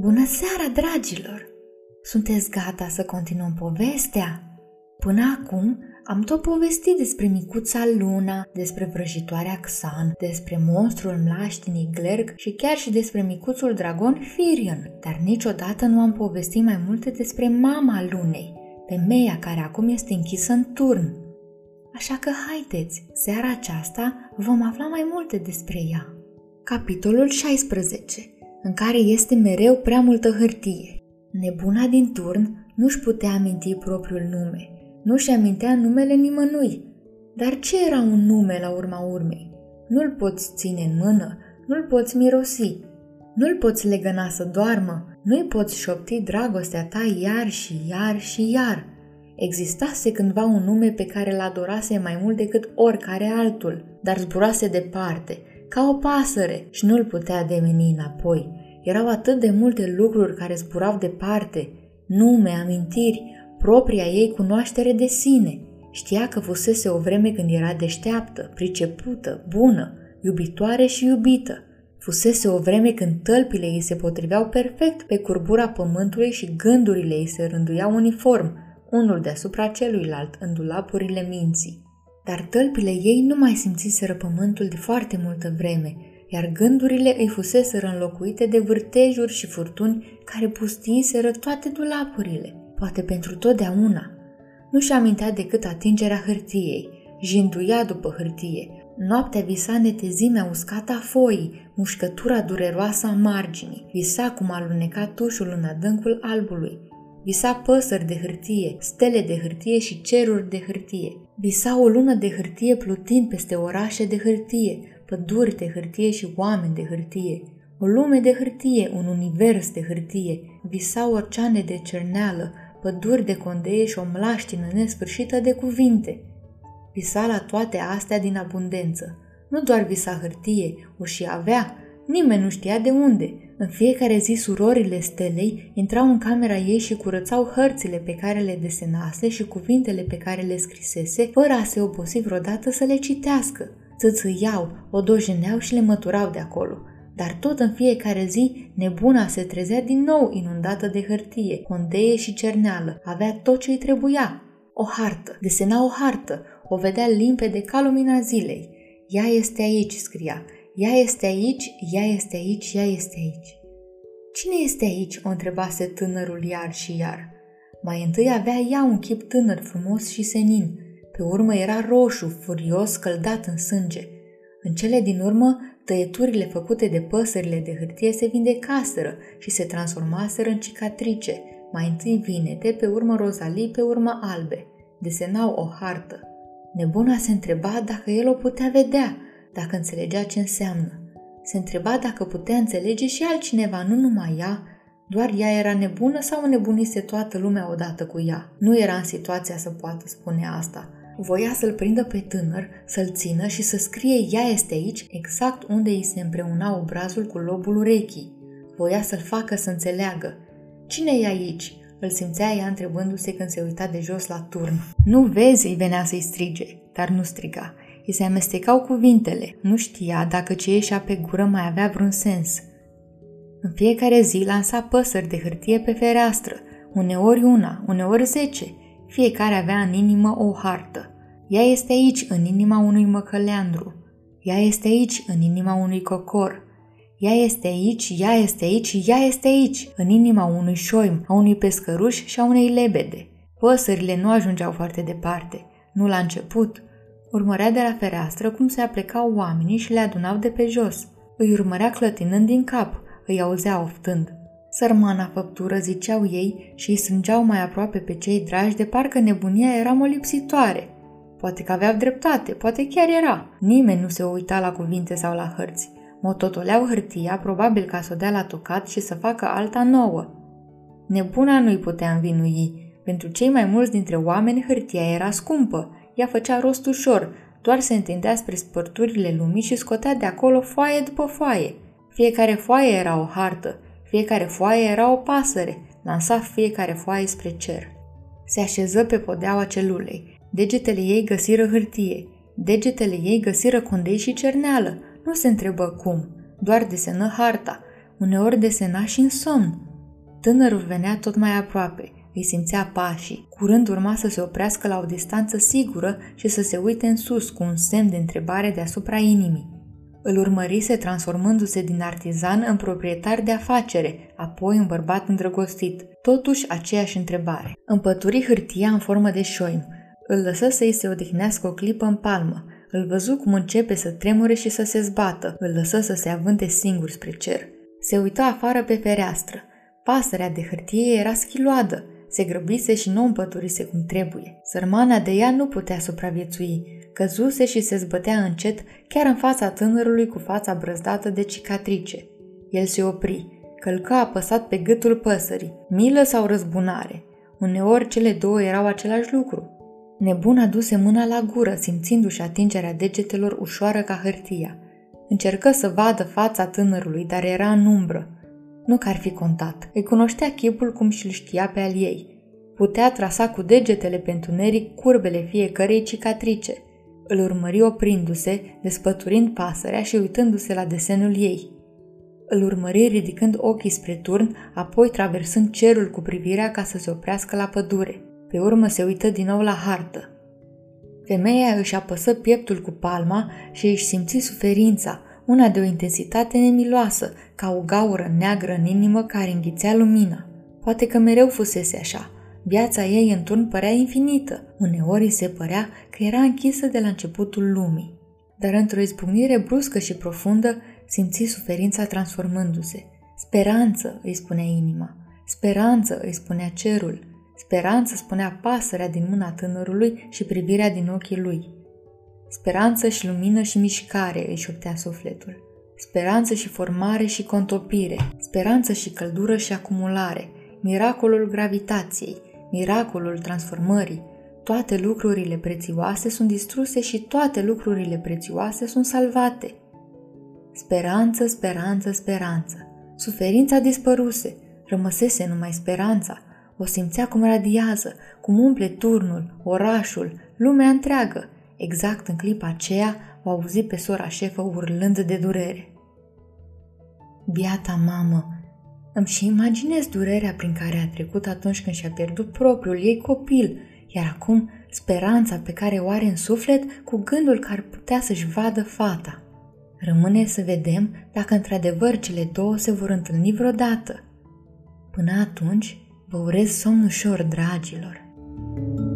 Bună seara, dragilor! Sunteți gata să continuăm povestea? Până acum am tot povestit despre micuța Luna, despre vrăjitoarea Xan, despre monstrul mlaștinii Glerg și chiar și despre micuțul dragon Firion, dar niciodată nu am povestit mai multe despre mama Lunei, femeia care acum este închisă în turn. Așa că haideți, seara aceasta vom afla mai multe despre ea. Capitolul 16 în care este mereu prea multă hârtie. Nebuna din turn nu-și putea aminti propriul nume, nu-și amintea numele nimănui. Dar ce era un nume la urma urmei? Nu-l poți ține în mână, nu-l poți mirosi, nu-l poți legăna să doarmă, nu-i poți șopti dragostea ta iar și iar și iar. Existase cândva un nume pe care l adorase mai mult decât oricare altul, dar zburase departe, ca o pasăre și nu-l putea demeni înapoi. Erau atât de multe lucruri care zburau departe, nume, amintiri, propria ei cunoaștere de sine. Știa că fusese o vreme când era deșteaptă, pricepută, bună, iubitoare și iubită. Fusese o vreme când tălpile ei se potriveau perfect pe curbura pământului și gândurile ei se rânduiau uniform, unul deasupra celuilalt, în dulapurile minții dar tălpile ei nu mai simțiseră pământul de foarte multă vreme, iar gândurile îi fuseseră înlocuite de vârtejuri și furtuni care pustiseră toate dulapurile, poate pentru totdeauna. Nu și amintea decât atingerea hârtiei, jinduia după hârtie, Noaptea visa netezimea uscată a foii, mușcătura dureroasă a marginii, visa cum aluneca tușul în adâncul albului, Visa păsări de hârtie, stele de hârtie și ceruri de hârtie. Visa o lună de hârtie plutind peste orașe de hârtie, păduri de hârtie și oameni de hârtie. O lume de hârtie, un univers de hârtie. Visa oceane de cerneală, păduri de condeie și o mlaștină nesfârșită de cuvinte. Visa la toate astea din abundență. Nu doar visa hârtie, o și avea, nimeni nu știa de unde, în fiecare zi surorile stelei intrau în camera ei și curățau hărțile pe care le desenase și cuvintele pe care le scrisese, fără a se obosi vreodată să le citească. Țâțâiau, o dojeneau și le măturau de acolo. Dar tot în fiecare zi, nebuna se trezea din nou inundată de hârtie, condeie și cerneală. Avea tot ce îi trebuia. O hartă. Desena o hartă. O vedea limpede ca lumina zilei. Ea este aici, scria. Ea este aici, ea este aici, ea este aici. Cine este aici? o întrebase tânărul iar și iar. Mai întâi avea ea un chip tânăr, frumos și senin. Pe urmă era roșu, furios, scăldat în sânge. În cele din urmă, tăieturile făcute de păsările de hârtie se vindecaseră și se transformaseră în cicatrice, mai întâi vinete, pe urmă rozalii, pe urmă albe. Desenau o hartă. Nebuna se întreba dacă el o putea vedea – dacă înțelegea ce înseamnă. Se întreba dacă putea înțelege și altcineva, nu numai ea, doar ea era nebună sau nebunise toată lumea odată cu ea. Nu era în situația să poată spune asta. Voia să-l prindă pe tânăr, să-l țină și să scrie ea este aici, exact unde îi se împreuna obrazul cu lobul urechii. Voia să-l facă să înțeleagă. Cine e aici? Îl simțea ea întrebându-se când se uita de jos la turn. Nu vezi, îi venea să-i strige, dar nu striga. Îi se amestecau cuvintele. Nu știa dacă ce ieșea pe gură mai avea vreun sens. În fiecare zi lansa păsări de hârtie pe fereastră, uneori una, uneori zece. Fiecare avea în inimă o hartă. Ea este aici, în inima unui măcăleandru. Ea este aici, în inima unui cocor. Ea este aici, ea este aici, ea este aici, în inima unui șoim, a unui pescăruș și a unei lebede. Păsările nu ajungeau foarte departe. Nu la început, Urmărea de la fereastră cum se aplecau oamenii și le adunau de pe jos. Îi urmărea clătinând din cap, îi auzea oftând. Sărmana făptură, ziceau ei și îi strângeau mai aproape pe cei dragi de parcă nebunia era molipsitoare. Poate că aveau dreptate, poate chiar era. Nimeni nu se uita la cuvinte sau la hărți. Mototoleau hârtia, probabil ca să o dea la tocat și să facă alta nouă. Nebuna nu-i putea învinui. Pentru cei mai mulți dintre oameni hârtia era scumpă ea făcea rost ușor, doar se întindea spre spărturile lumii și scotea de acolo foaie după foaie. Fiecare foaie era o hartă, fiecare foaie era o pasăre, lansa fiecare foaie spre cer. Se așeză pe podeaua celulei. Degetele ei găsiră hârtie. Degetele ei găsiră condei și cerneală. Nu se întrebă cum, doar desenă harta. Uneori desena și în somn. Tânărul venea tot mai aproape, îi simțea pașii. Curând urma să se oprească la o distanță sigură și să se uite în sus cu un semn de întrebare deasupra inimii. Îl urmărise transformându-se din artizan în proprietar de afacere, apoi în bărbat îndrăgostit. Totuși aceeași întrebare. Împături hârtia în formă de șoim. Îl lăsă să-i se odihnească o clipă în palmă. Îl văzu cum începe să tremure și să se zbată. Îl lăsă să se avânte singur spre cer. Se uită afară pe fereastră. Pasărea de hârtie era schiloadă. Se grăbise și nu împăturise cum trebuie. Sărmana de ea nu putea supraviețui. Căzuse și se zbătea încet chiar în fața tânărului cu fața brăzdată de cicatrice. El se opri, călcă apăsat pe gâtul păsării, milă sau răzbunare. Uneori cele două erau același lucru. Nebuna duse mâna la gură, simțindu-și atingerea degetelor ușoară ca hârtia. Încercă să vadă fața tânărului, dar era în umbră. Nu că ar fi contat. Îi cunoștea chipul cum și-l știa pe al ei. Putea trasa cu degetele pe întuneric curbele fiecărei cicatrice. Îl urmări oprindu-se, despăturind pasărea și uitându-se la desenul ei. Îl urmări ridicând ochii spre turn, apoi traversând cerul cu privirea ca să se oprească la pădure. Pe urmă se uită din nou la hartă. Femeia își apăsă pieptul cu palma și își simți suferința, una de o intensitate nemiloasă, ca o gaură neagră în inimă care înghițea lumina. Poate că mereu fusese așa. Viața ei în turn părea infinită, uneori îi se părea că era închisă de la începutul lumii. Dar într-o izbucnire bruscă și profundă, simți suferința transformându-se. Speranță, îi spunea inima. Speranță, îi spunea cerul. Speranță spunea pasărea din mâna tânărului și privirea din ochii lui. Speranță și lumină și mișcare, își șoptea sufletul. Speranță și formare și contopire. Speranță și căldură și acumulare. Miracolul gravitației. Miracolul transformării. Toate lucrurile prețioase sunt distruse și toate lucrurile prețioase sunt salvate. Speranță, speranță, speranță. Suferința dispăruse, rămăsese numai speranța. O simțea cum radiază, cum umple turnul, orașul, lumea întreagă. Exact în clipa aceea o auzi pe sora șefă urlând de durere. Biata mamă, îmi și imaginez durerea prin care a trecut atunci când și-a pierdut propriul ei copil, iar acum speranța pe care o are în suflet cu gândul că ar putea să-și vadă fata. Rămâne să vedem dacă într-adevăr cele două se vor întâlni vreodată. Până atunci, vă urez somn ușor, dragilor! thank you